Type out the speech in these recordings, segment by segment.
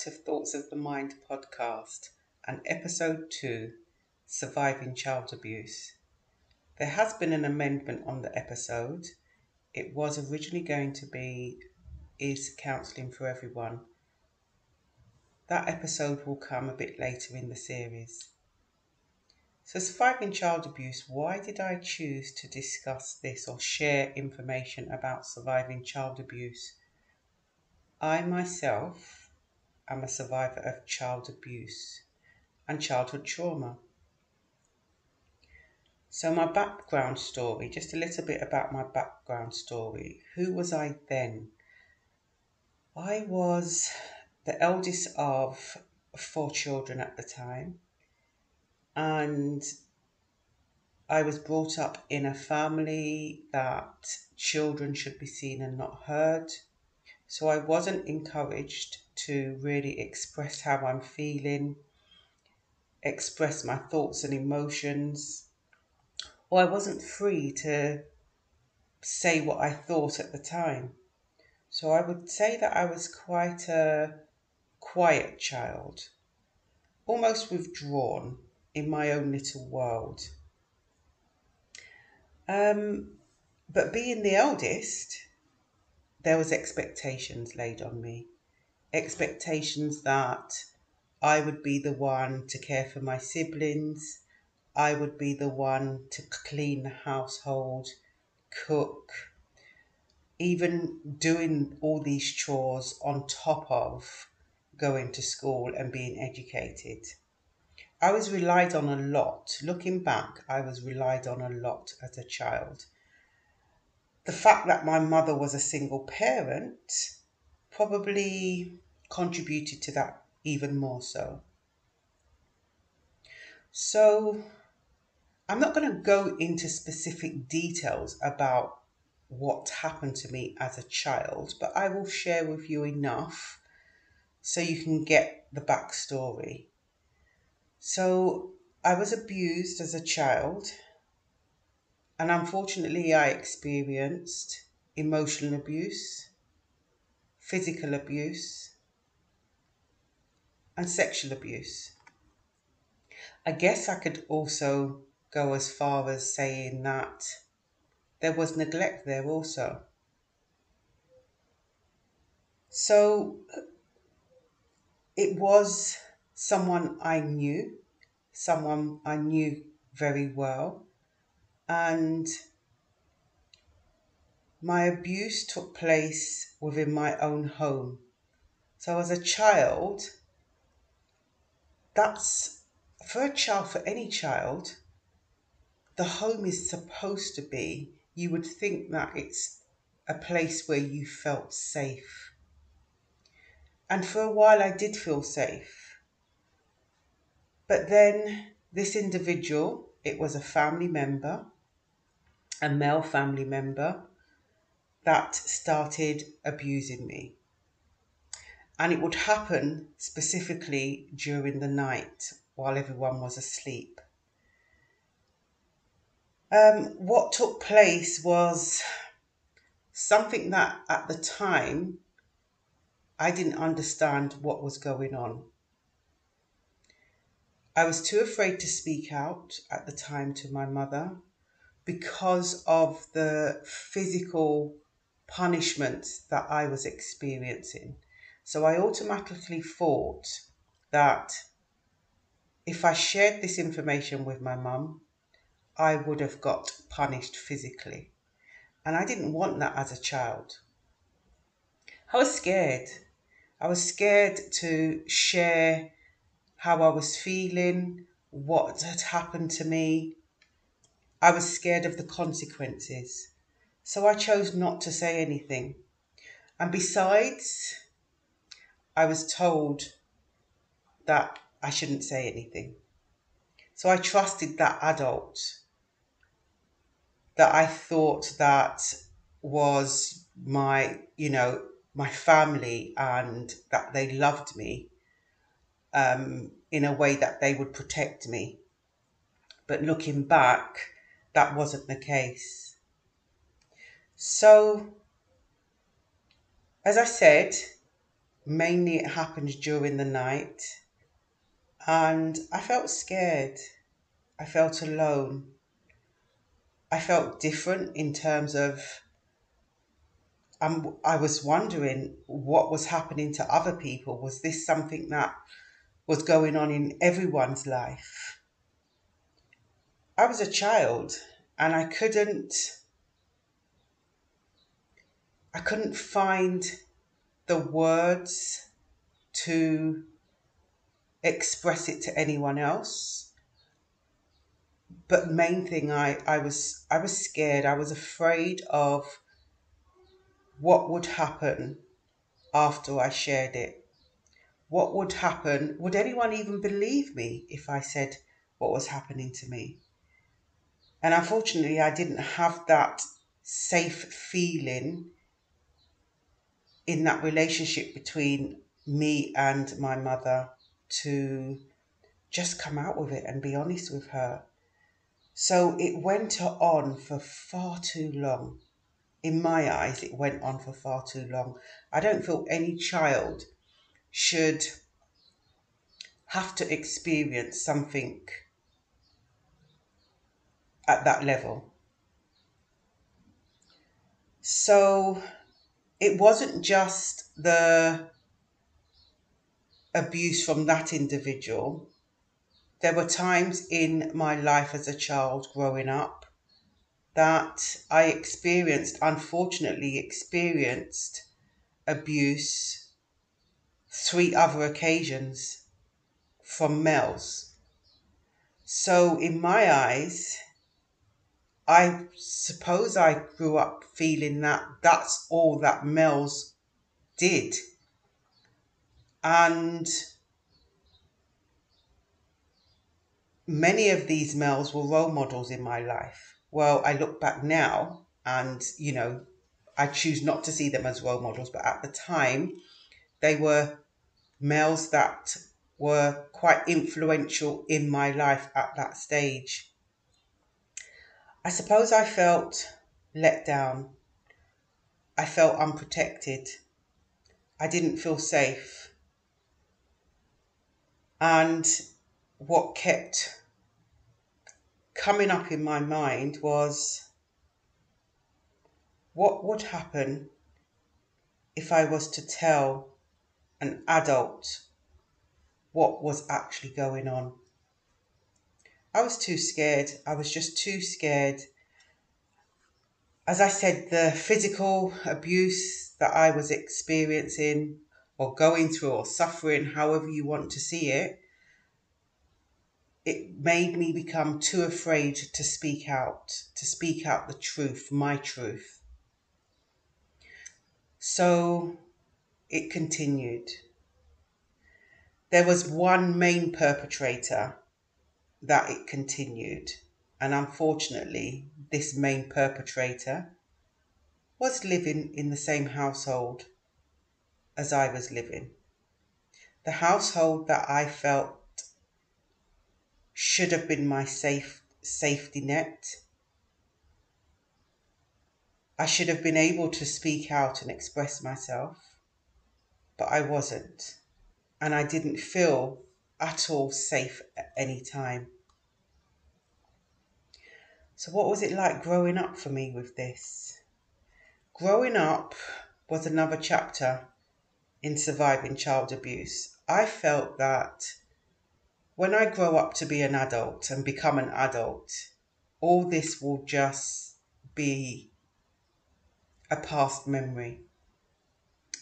To Thoughts of the Mind podcast and episode 2 Surviving Child Abuse. There has been an amendment on the episode. It was originally going to be Is Counselling for Everyone? That episode will come a bit later in the series. So, surviving child abuse, why did I choose to discuss this or share information about surviving child abuse? I myself am a survivor of child abuse and childhood trauma. So, my background story, just a little bit about my background story. Who was I then? I was the eldest of four children at the time, and I was brought up in a family that children should be seen and not heard. So I wasn't encouraged to really express how I'm feeling, express my thoughts and emotions, or I wasn't free to say what I thought at the time. So I would say that I was quite a quiet child, almost withdrawn in my own little world. Um, but being the eldest, there was expectations laid on me. Expectations that i would be the one to care for my siblings. I would be the one to clean the household cook. Even doing all these chores on top of going to school and being educated. I was relied on a lot. Looking back i was relied on a lot as a child the fact that my mother was a single parent probably contributed to that even more so. So, I'm not going to go into specific details about what happened to me as a child, but I will share with you enough so you can get the backstory. So, I was abused as a child and unfortunately, I experienced emotional abuse, physical abuse, and sexual abuse. I guess I could also go as far as saying that there was neglect there also. So it was someone I knew, someone I knew very well, and my abuse took place within my own home. So, as a child, that's for a child, for any child, the home is supposed to be, you would think that it's a place where you felt safe. And for a while, I did feel safe. But then this individual, it was a family member, a male family member that started abusing me. And it would happen specifically during the night while everyone was asleep. Um, what took place was something that at the time I didn't understand what was going on. I was too afraid to speak out at the time to my mother because of the physical punishments that I was experiencing. So I automatically thought that if I shared this information with my mum, I would have got punished physically. And I didn't want that as a child. I was scared. I was scared to share how I was feeling, what had happened to me, I was scared of the consequences, so I chose not to say anything. And besides, I was told that I shouldn't say anything. So I trusted that adult that I thought that was my, you know, my family and that they loved me um, in a way that they would protect me. But looking back, that wasn't the case. So, as I said, mainly it happened during the night. And I felt scared. I felt alone. I felt different in terms of um, I was wondering what was happening to other people. Was this something that was going on in everyone's life? I was a child and I couldn't I couldn't find the words to express it to anyone else. But main thing I, I was I was scared. I was afraid of what would happen after I shared it. What would happen? Would anyone even believe me if I said what was happening to me? And unfortunately, I didn't have that safe feeling in that relationship between me and my mother to just come out with it and be honest with her. So it went on for far too long. In my eyes, it went on for far too long. I don't feel any child should have to experience something at that level. So it wasn't just the abuse from that individual. There were times in my life as a child growing up that I experienced, unfortunately, experienced abuse three other occasions from males. So, in my eyes, I suppose I grew up feeling that that's all that males did. And many of these males were role models in my life. Well, I look back now and, you know, I choose not to see them as role models, but at the time, they were males that were quite influential in my life at that stage. I suppose I felt let down. I felt unprotected. I didn't feel safe. And what kept coming up in my mind was what would happen if I was to tell an adult what was actually going on? I was too scared. I was just too scared. As I said, the physical abuse that I was experiencing or going through or suffering, however you want to see it, it made me become too afraid to speak out, to speak out the truth, my truth. So it continued. There was one main perpetrator that it continued. And unfortunately, this main perpetrator was living in the same household as I was living. The household that I felt should have been my safe safety net. I should have been able to speak out and express myself, but I wasn't. And I didn't feel at all safe at any time. So, what was it like growing up for me with this? Growing up was another chapter in surviving child abuse. I felt that when I grow up to be an adult and become an adult, all this will just be a past memory.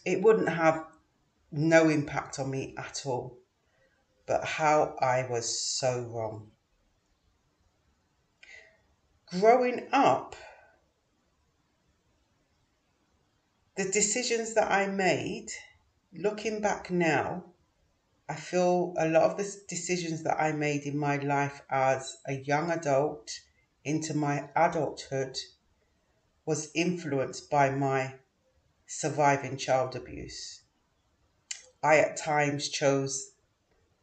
It wouldn't have no impact on me at all. But how I was so wrong. Growing up, the decisions that I made, looking back now, I feel a lot of the decisions that I made in my life as a young adult into my adulthood was influenced by my surviving child abuse. I at times chose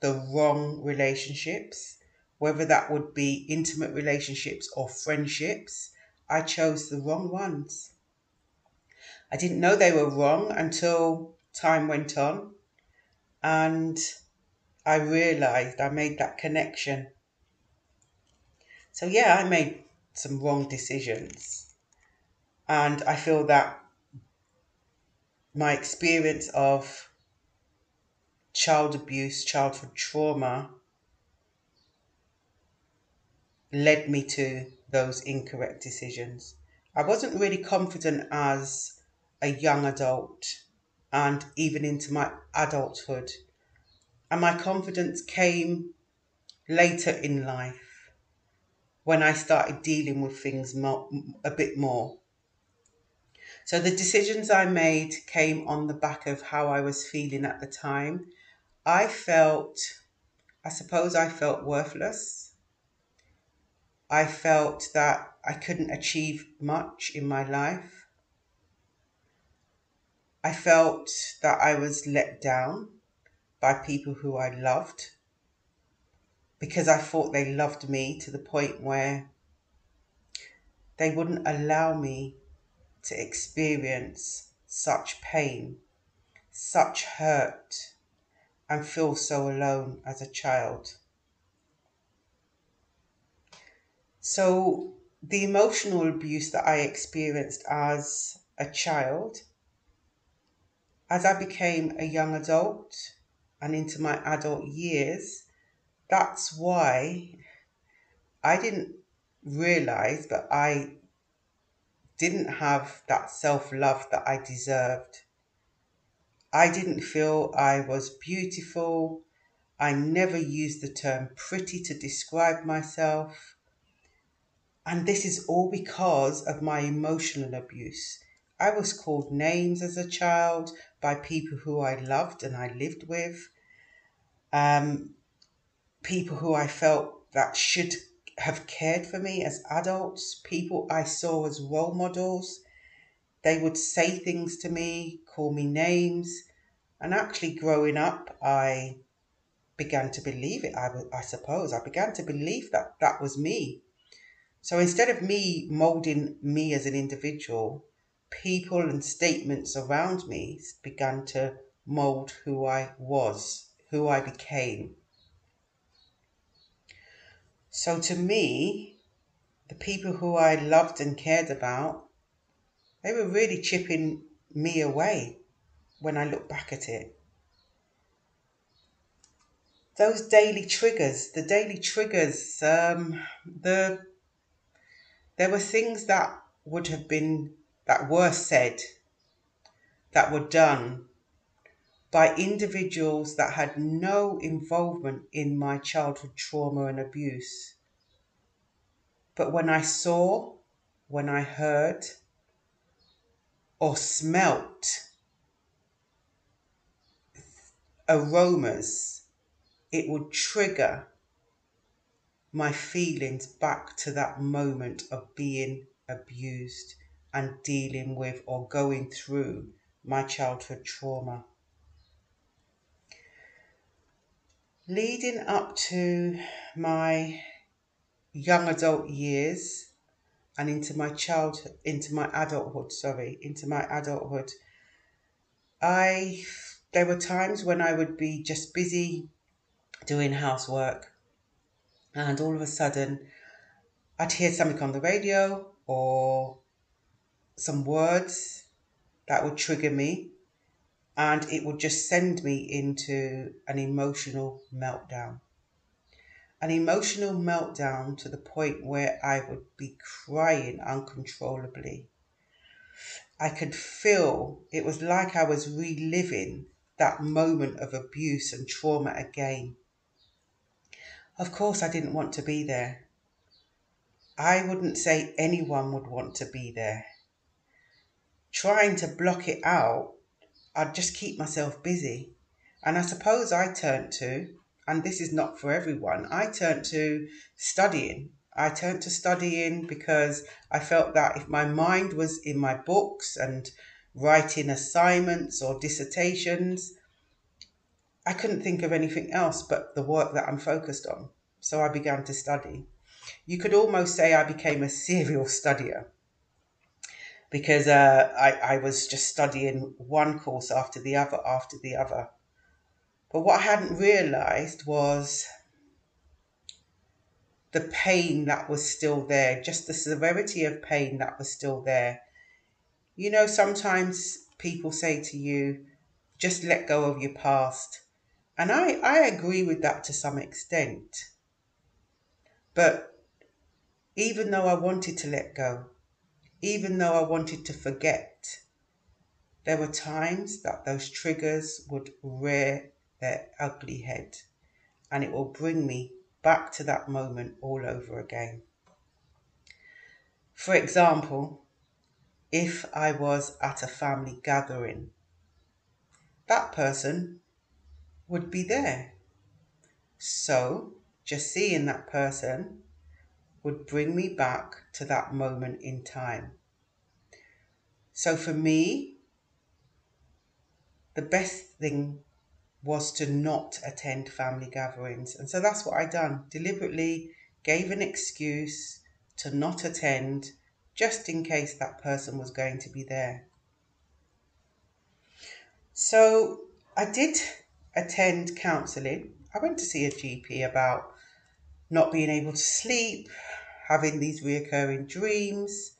the wrong relationships, whether that would be intimate relationships or friendships. I chose the wrong ones. I didn't know they were wrong until time went on and I realized I made that connection. So, yeah, I made some wrong decisions. And I feel that my experience of child abuse, childhood trauma, led me to those incorrect decisions. I wasn't really confident as a young adult and even into my adulthood. And my confidence came later in life when I started dealing with things a bit more. So the decisions I made came on the back of how I was feeling at the time. I felt, I suppose I felt worthless. I felt that I couldn't achieve much in my life. I felt that I was let down by people who I loved because I thought they loved me to the point where they wouldn't allow me to experience such pain, such hurt, and feel so alone as a child. So, the emotional abuse that I experienced as a child, as I became a young adult and into my adult years, that's why I didn't realize that I didn't have that self love that I deserved. I didn't feel I was beautiful. I never used the term pretty to describe myself. And this is all because of my emotional abuse. I was called names as a child by people who I loved and I lived with, um, people who I felt that should have cared for me as adults, people I saw as role models. They would say things to me, call me names, and actually growing up, I began to believe it. I, I suppose I began to believe that that was me. So instead of me molding me as an individual, people and statements around me began to mold who I was, who I became. So to me, the people who I loved and cared about, they were really chipping me away when I look back at it. Those daily triggers, the daily triggers, um, the there were things that would have been, that were said, that were done by individuals that had no involvement in my childhood trauma and abuse. But when I saw, when I heard, or smelt aromas, it would trigger my feelings back to that moment of being abused and dealing with or going through my childhood trauma. Leading up to my young adult years and into my childhood, into my adulthood, sorry, into my adulthood, I there were times when I would be just busy doing housework and all of a sudden I'd hear something on the radio or some words that would trigger me and it would just send me into an emotional meltdown. An emotional meltdown to the point where I would be crying uncontrollably. I could feel it was like I was reliving that moment of abuse and trauma again. Of course, I didn't want to be there. I wouldn't say anyone would want to be there. Trying to block it out, I'd just keep myself busy. And I suppose I turned to, and this is not for everyone, I turned to studying. I turned to studying because I felt that if my mind was in my books and writing assignments or dissertations, I couldn't think of anything else but the work that I'm focused on. So I began to study. You could almost say I became a serial studier. because uh, I, I was just studying one course after the other after the other. But what I hadn't realized was the pain that was still there, just the severity of pain that was still there. You know, sometimes people say to you, just let go of your past. And I, I agree with that to some extent. But even though I wanted to let go, even though I wanted to forget, there were times that those triggers would rear their ugly head and it will bring me back to that moment all over again. For example, if I was at a family gathering, that person would be there. So, just seeing that person would bring me back to that moment in time. So for me, the best thing was to not attend family gatherings. And so that's what I done. Deliberately gave an excuse to not attend just in case that person was going to be there. So I did attend counselling. I went to see a GP about not being able to sleep, having these reoccurring dreams.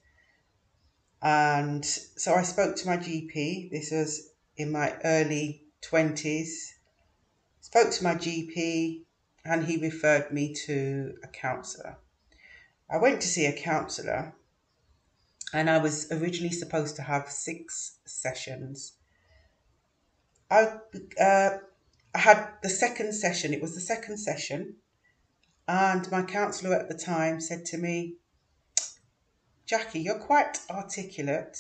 And so I spoke to my GP. This was in my early 20s. Spoke to my GP and he referred me to a counsellor. I went to see a counsellor and I was originally supposed to have six sessions. I, uh, I had the second session, it was the second session, and my counsellor at the time said to me, Jackie, you're quite articulate,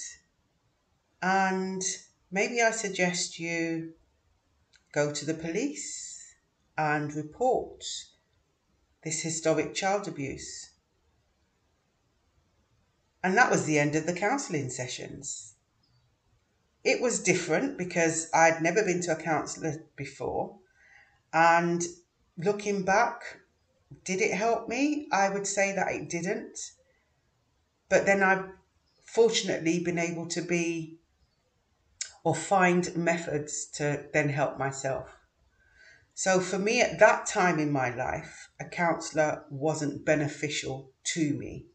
and maybe I suggest you go to the police and report this historic child abuse. And that was the end of the counselling sessions. It was different because I'd never been to a counsellor before. And looking back, did it help me? I would say that it didn't. But then I've fortunately been able to be or find methods to then help myself. So for me at that time in my life, a counsellor wasn't beneficial to me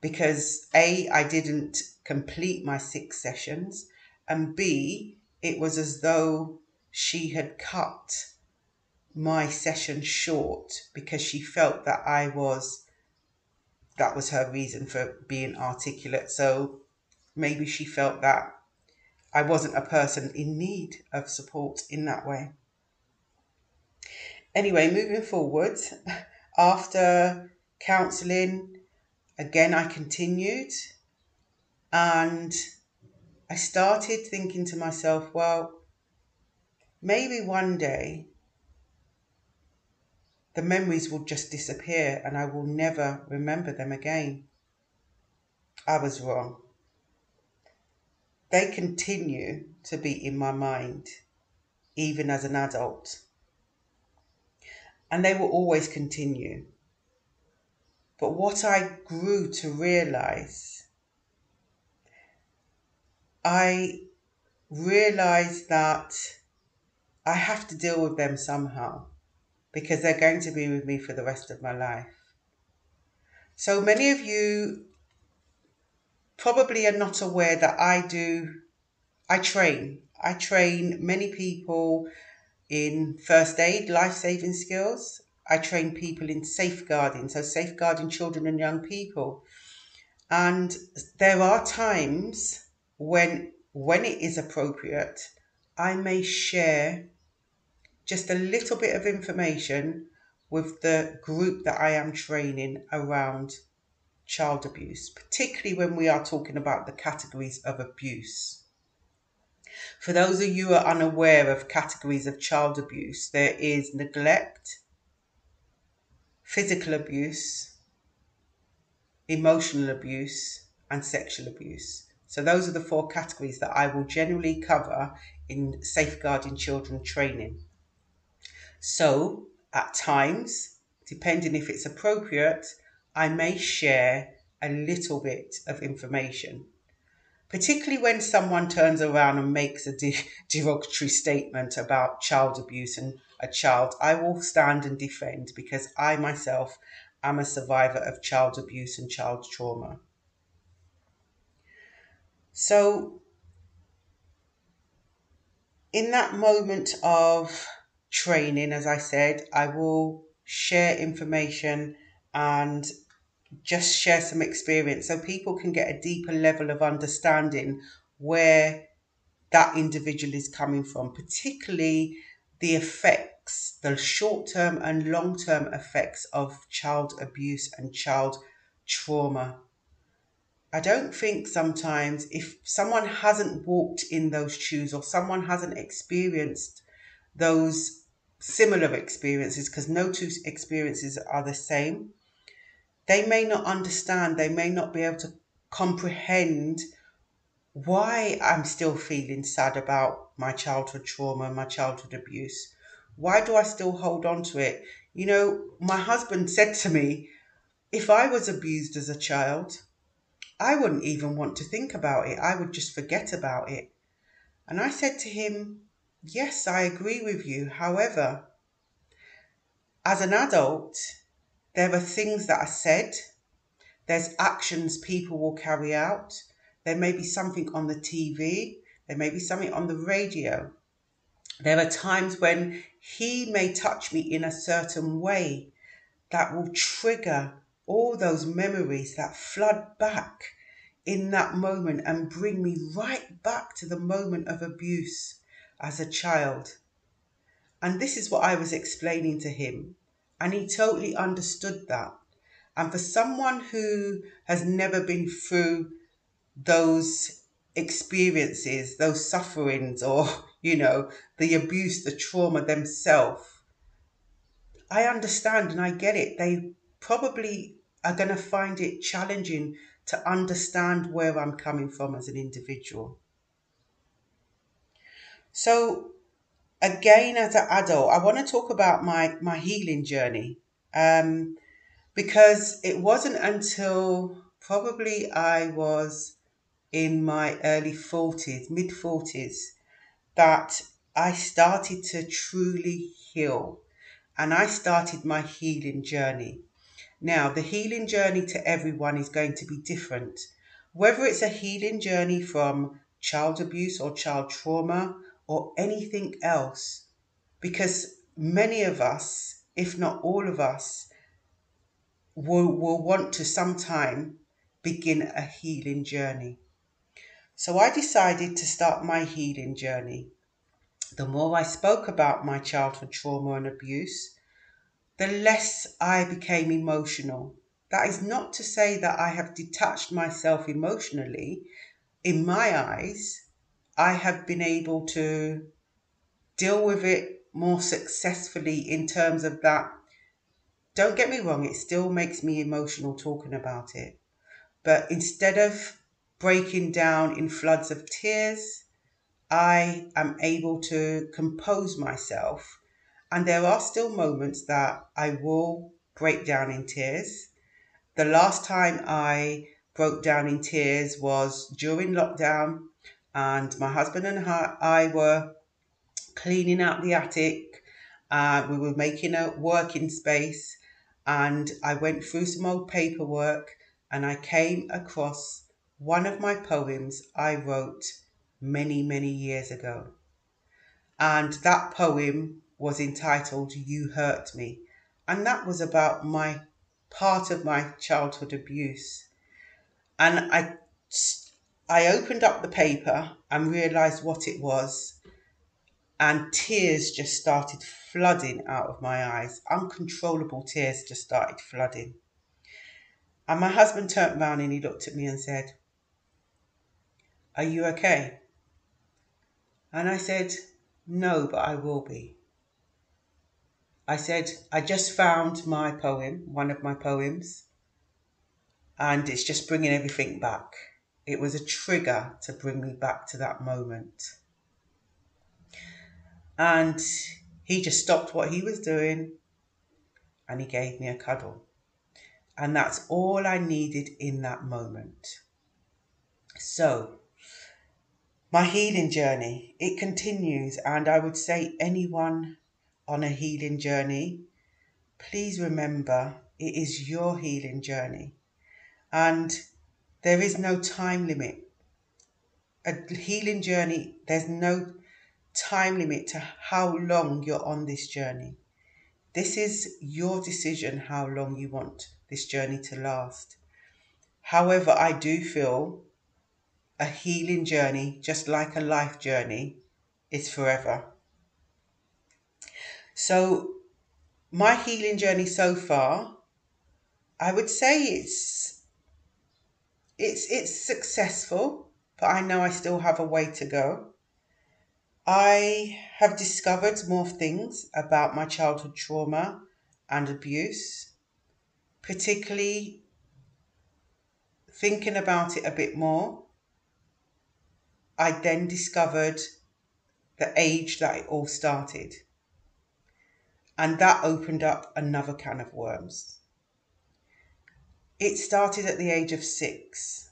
because A, I didn't complete my six sessions, and B, it was as though she had cut my session short because she felt that I was, that was her reason for being articulate. So maybe she felt that I wasn't a person in need of support in that way. Anyway, moving forward, after counselling, again, I continued and I started thinking to myself, well, maybe one day the memories will just disappear and I will never remember them again. I was wrong they continue to be in my mind, even as an adult. And they will always continue. But what I grew to realize, I realized that I have to deal with them somehow because they're going to be with me for the rest of my life. So many of you probably are not aware that I do, I train. I train many people in first aid, life saving skills. I train people in safeguarding, so safeguarding children and young people. And there are times when, when it is appropriate, I may share just a little bit of information with the group that I am training around child abuse, particularly when we are talking about the categories of abuse. For those of you who are unaware of categories of child abuse, there is neglect, physical abuse, emotional abuse, and sexual abuse. So, those are the four categories that I will generally cover in safeguarding children training. So, at times, depending if it's appropriate, I may share a little bit of information. particularly when someone turns around and makes a de- derogatory statement about child abuse and a child, I will stand and defend because I myself am a survivor of child abuse and child trauma. So, in that moment of training, as I said, I will share information and just share some experience so people can get a deeper level of understanding where that individual is coming from, particularly the effects, the short term and long term effects of child abuse and child trauma. I don't think sometimes if someone hasn't walked in those shoes or someone hasn't experienced those similar experiences, because no two experiences are the same, they may not understand, they may not be able to comprehend why I'm still feeling sad about my childhood trauma, my childhood abuse. Why do I still hold on to it? You know, my husband said to me, if I was abused as a child, I wouldn't even want to think about it. I would just forget about it. And I said to him, Yes, I agree with you. However, as an adult, there are things that are said, there's actions people will carry out, there may be something on the TV, there may be something on the radio. There are times when he may touch me in a certain way that will trigger all those memories that flood back in that moment and bring me right back to the moment of abuse as a child. And this is what I was explaining to him. And he totally understood that. And for someone who has never been through those experiences, those sufferings, or, you know, the abuse, the trauma themselves, I understand and I get it. They probably are going to find it challenging to understand where I'm coming from as an individual. So, again, as an adult, I want to talk about my, my healing journey um, because it wasn't until probably I was in my early 40s, mid 40s, that I started to truly heal and I started my healing journey. Now, the healing journey to everyone is going to be different. Whether it's a healing journey from child abuse or child trauma or anything else, because many of us, if not all of us, will, will want to sometime begin a healing journey. So I decided to start my healing journey. The more I spoke about my childhood trauma and abuse, the less I became emotional. That is not to say that I have detached myself emotionally. In my eyes, I have been able to deal with it more successfully in terms of that. Don't get me wrong, it still makes me emotional talking about it. But instead of breaking down in floods of tears, I am able to compose myself and there are still moments that I will break down in tears. The last time I broke down in tears was during lockdown, and my husband and I were cleaning out the attic. Uh, we were making a working space, and I went through some old paperwork and I came across one of my poems I wrote many, many years ago. And that poem was entitled You Hurt Me. And that was about my part of my childhood abuse. And I, I opened up the paper and realized what it was. And tears just started flooding out of my eyes. Uncontrollable tears just started flooding. And my husband turned around and he looked at me and said, Are you okay? And I said, No, but I will be. I said, I just found my poem, one of my poems, and it's just bringing everything back. It was a trigger to bring me back to that moment. And he just stopped what he was doing and he gave me a cuddle. And that's all I needed in that moment. So, my healing journey, it continues, and I would say anyone on a healing journey, please remember it is your healing journey. And there is no time limit. A healing journey, there's no time limit to how long you're on this journey. This is your decision how long you want this journey to last. However, I do feel a healing journey, just like a life journey, is forever. So, my healing journey so far, I would say it's it's it's successful, but I know I still have a way to go. I have discovered more things about my childhood trauma and abuse, particularly thinking about it a bit more I then discovered the age that it all started. And that opened up another can of worms. It started at the age of six,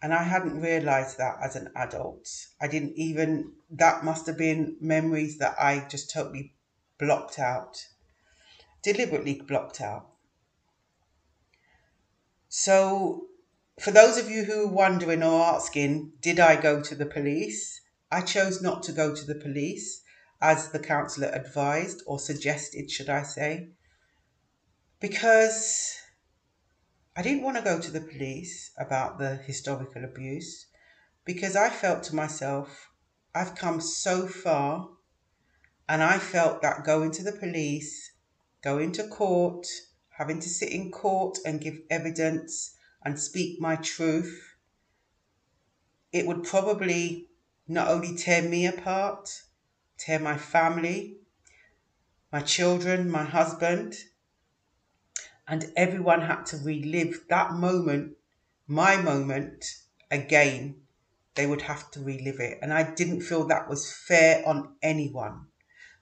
and I hadn't realized that as an adult. I didn't even, that must have been memories that I just totally blocked out, deliberately blocked out. So for those of you who are wondering or asking, did I go to the police? I chose not to go to the police, as the counsellor advised or suggested, should I say, because I didn't want to go to the police about the historical abuse because I felt to myself, I've come so far, and I felt that going to the police, going to court, having to sit in court and give evidence and speak my truth, it would probably not only tear me apart, tear my family, my children, my husband, and everyone had to relive that moment, my moment, again. They would have to relive it. And I didn't feel that was fair on anyone.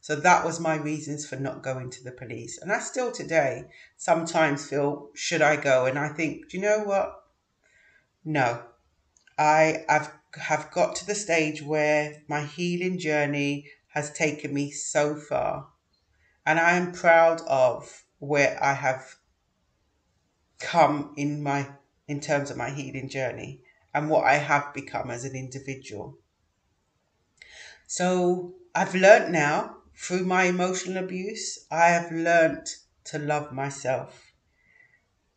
So that was my reasons for not going to the police. And I still today sometimes feel, should I go? And I think, do you know what? No. I have, have got to the stage where my healing journey has taken me so far. And I am proud of where I have come in my in terms of my healing journey and what I have become as an individual. So I've learned now through my emotional abuse, I have learnt to love myself.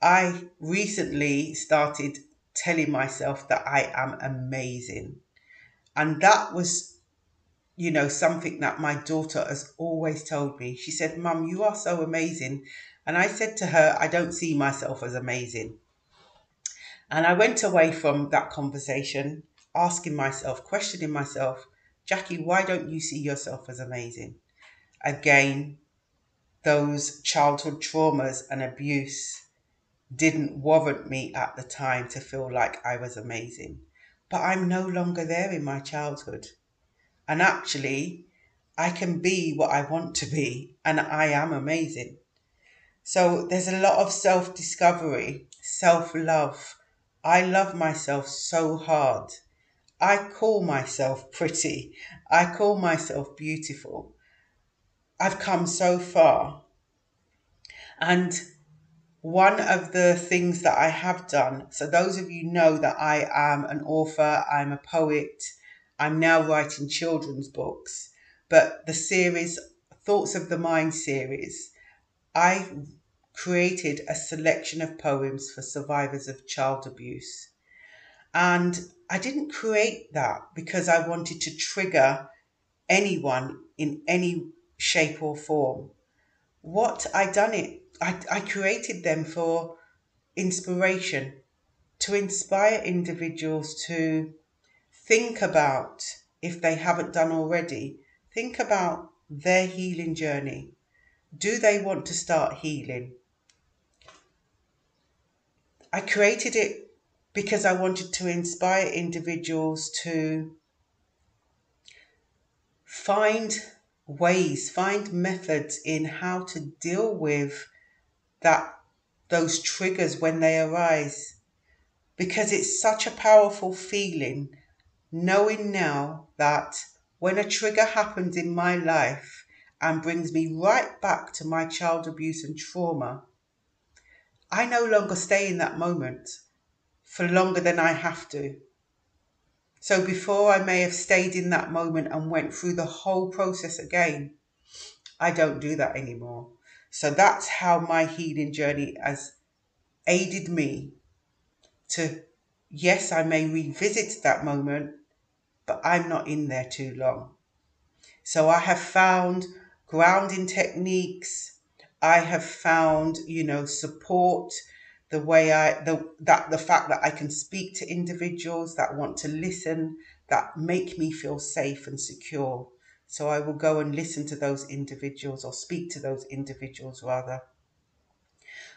I recently started telling myself that I am amazing. And that was, you know, something that my daughter has always told me. She said, Mum, you are so amazing. And I said to her, I don't see myself as amazing. And I went away from that conversation asking myself, questioning myself, Jackie, why don't you see yourself as amazing? again, those childhood traumas and abuse didn't warrant me at the time to feel like I was amazing. But I'm no longer there in my childhood. And actually, I can be what I want to be, and I am amazing. So there's a lot of self discovery, self love. I love myself so hard. I call myself pretty. I call myself beautiful. I've come so far. And one of the things that I have done, so those of you know that I am an author, I'm a poet, I'm now writing children's books, but the series, Thoughts of the Mind series, I created a selection of poems for survivors of child abuse. And I didn't create that because I wanted to trigger anyone in any shape or form. What I done it, I, I created them for inspiration, to inspire individuals to think about, if they haven't done already, think about their healing journey. Do they want to start healing? I created it because I wanted to inspire individuals to find ways, find methods in how to deal with that those triggers when they arise because it's such a powerful feeling knowing now that when a trigger happens in my life and brings me right back to my child abuse and trauma, I no longer stay in that moment for longer than I have to. So before I may have stayed in that moment and went through the whole process again, I don't do that anymore. So that's how my healing journey has aided me to, yes, I may revisit that moment, but I'm not in there too long. So I have found grounding techniques. I have found, you know, support the way I the that the fact that I can speak to individuals that want to listen that make me feel safe and secure. So I will go and listen to those individuals or speak to those individuals rather.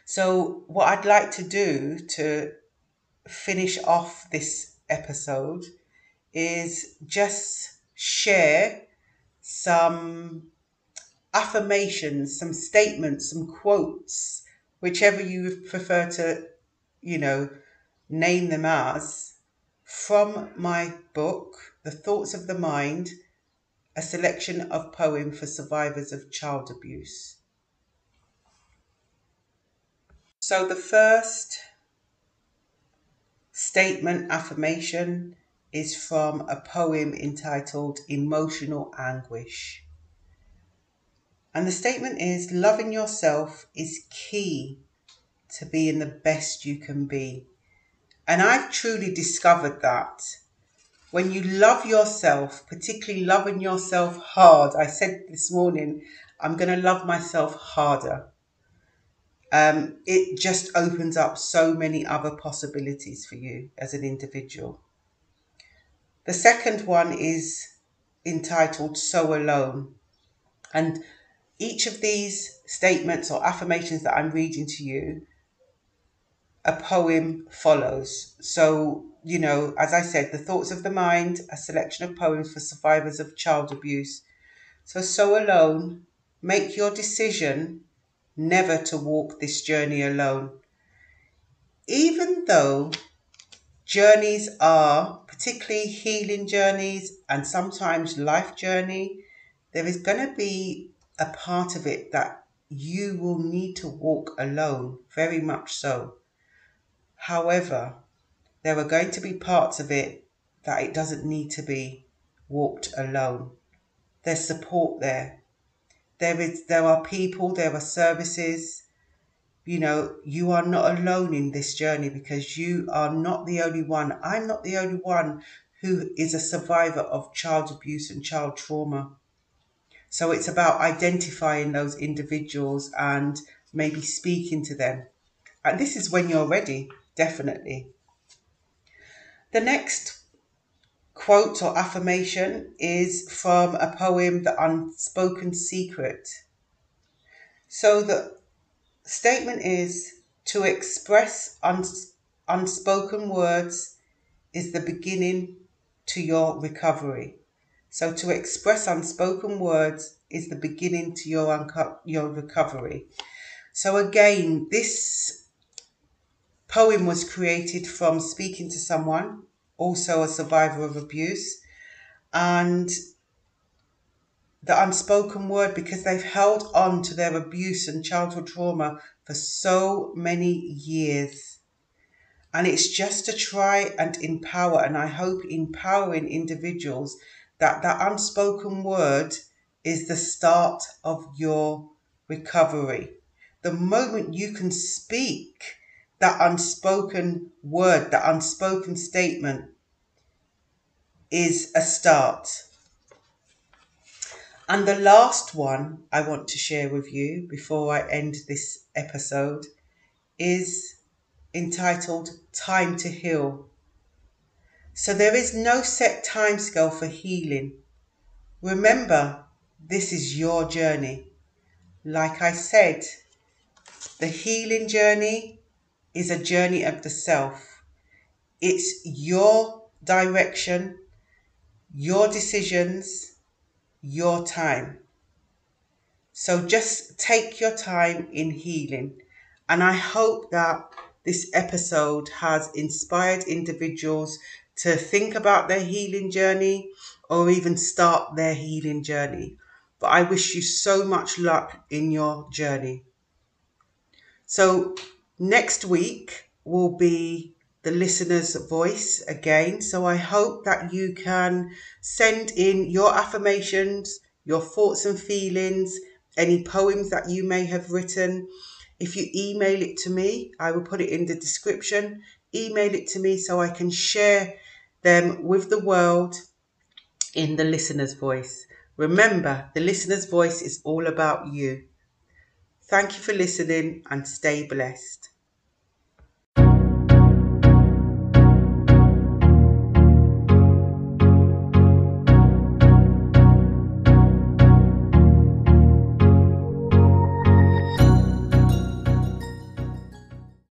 So what I'd like to do to finish off this episode is just share some affirmations, some statements, some quotes, whichever you prefer to, you know, name them as, from my book, The Thoughts of the Mind, a selection of poems for survivors of child abuse. So the first statement affirmation is from a poem entitled Emotional Anguish. And the statement is loving yourself is key to being the best you can be. And I've truly discovered that when you love yourself, particularly loving yourself hard, I said this morning, I'm going to love myself harder. Um, it just opens up so many other possibilities for you as an individual. The second one is entitled So Alone. And each of these statements or affirmations that I'm reading to you, a poem follows. So, you know, as I said, The Thoughts of the Mind, a selection of poems for survivors of child abuse. So, so alone, make your decision never to walk this journey alone. Even though journeys are, particularly healing journeys and sometimes life journey, there is going to be a part of it that you will need to walk alone, very much so. However, there are going to be parts of it that it doesn't need to be walked alone. There's support there. There is there are people, there are services. You know, you are not alone in this journey because you are not the only one. I'm not the only one who is a survivor of child abuse and child trauma. So it's about identifying those individuals and maybe speaking to them. And this is when you're ready, definitely. The next quote or affirmation is from a poem, The Unspoken Secret. So the statement is to express uns- unspoken words is the beginning to your recovery. So to express unspoken words is the beginning to your unco- your recovery. So again, this poem was created from speaking to someone, also a survivor of abuse, and the unspoken word because they've held on to their abuse and childhood trauma for so many years. And it's just to try and empower, and I hope empowering individuals that that unspoken word is the start of your recovery. The moment you can speak that unspoken word, that unspoken statement, is a start. And the last one I want to share with you before I end this episode is entitled Time to Heal. So there is no set timescale for healing. Remember, this is your journey. Like I said, the healing journey is a journey of the self. It's your direction, your decisions, your time. So just take your time in healing. And I hope that this episode has inspired individuals to think about their healing journey or even start their healing journey. But I wish you so much luck in your journey. So, next week will be the listener's voice again. So, I hope that you can send in your affirmations, your thoughts and feelings, any poems that you may have written. If you email it to me, I will put it in the description. Email it to me so I can share them with the world in the listener's voice. Remember, the listener's voice is all about you. Thank you for listening and stay blessed.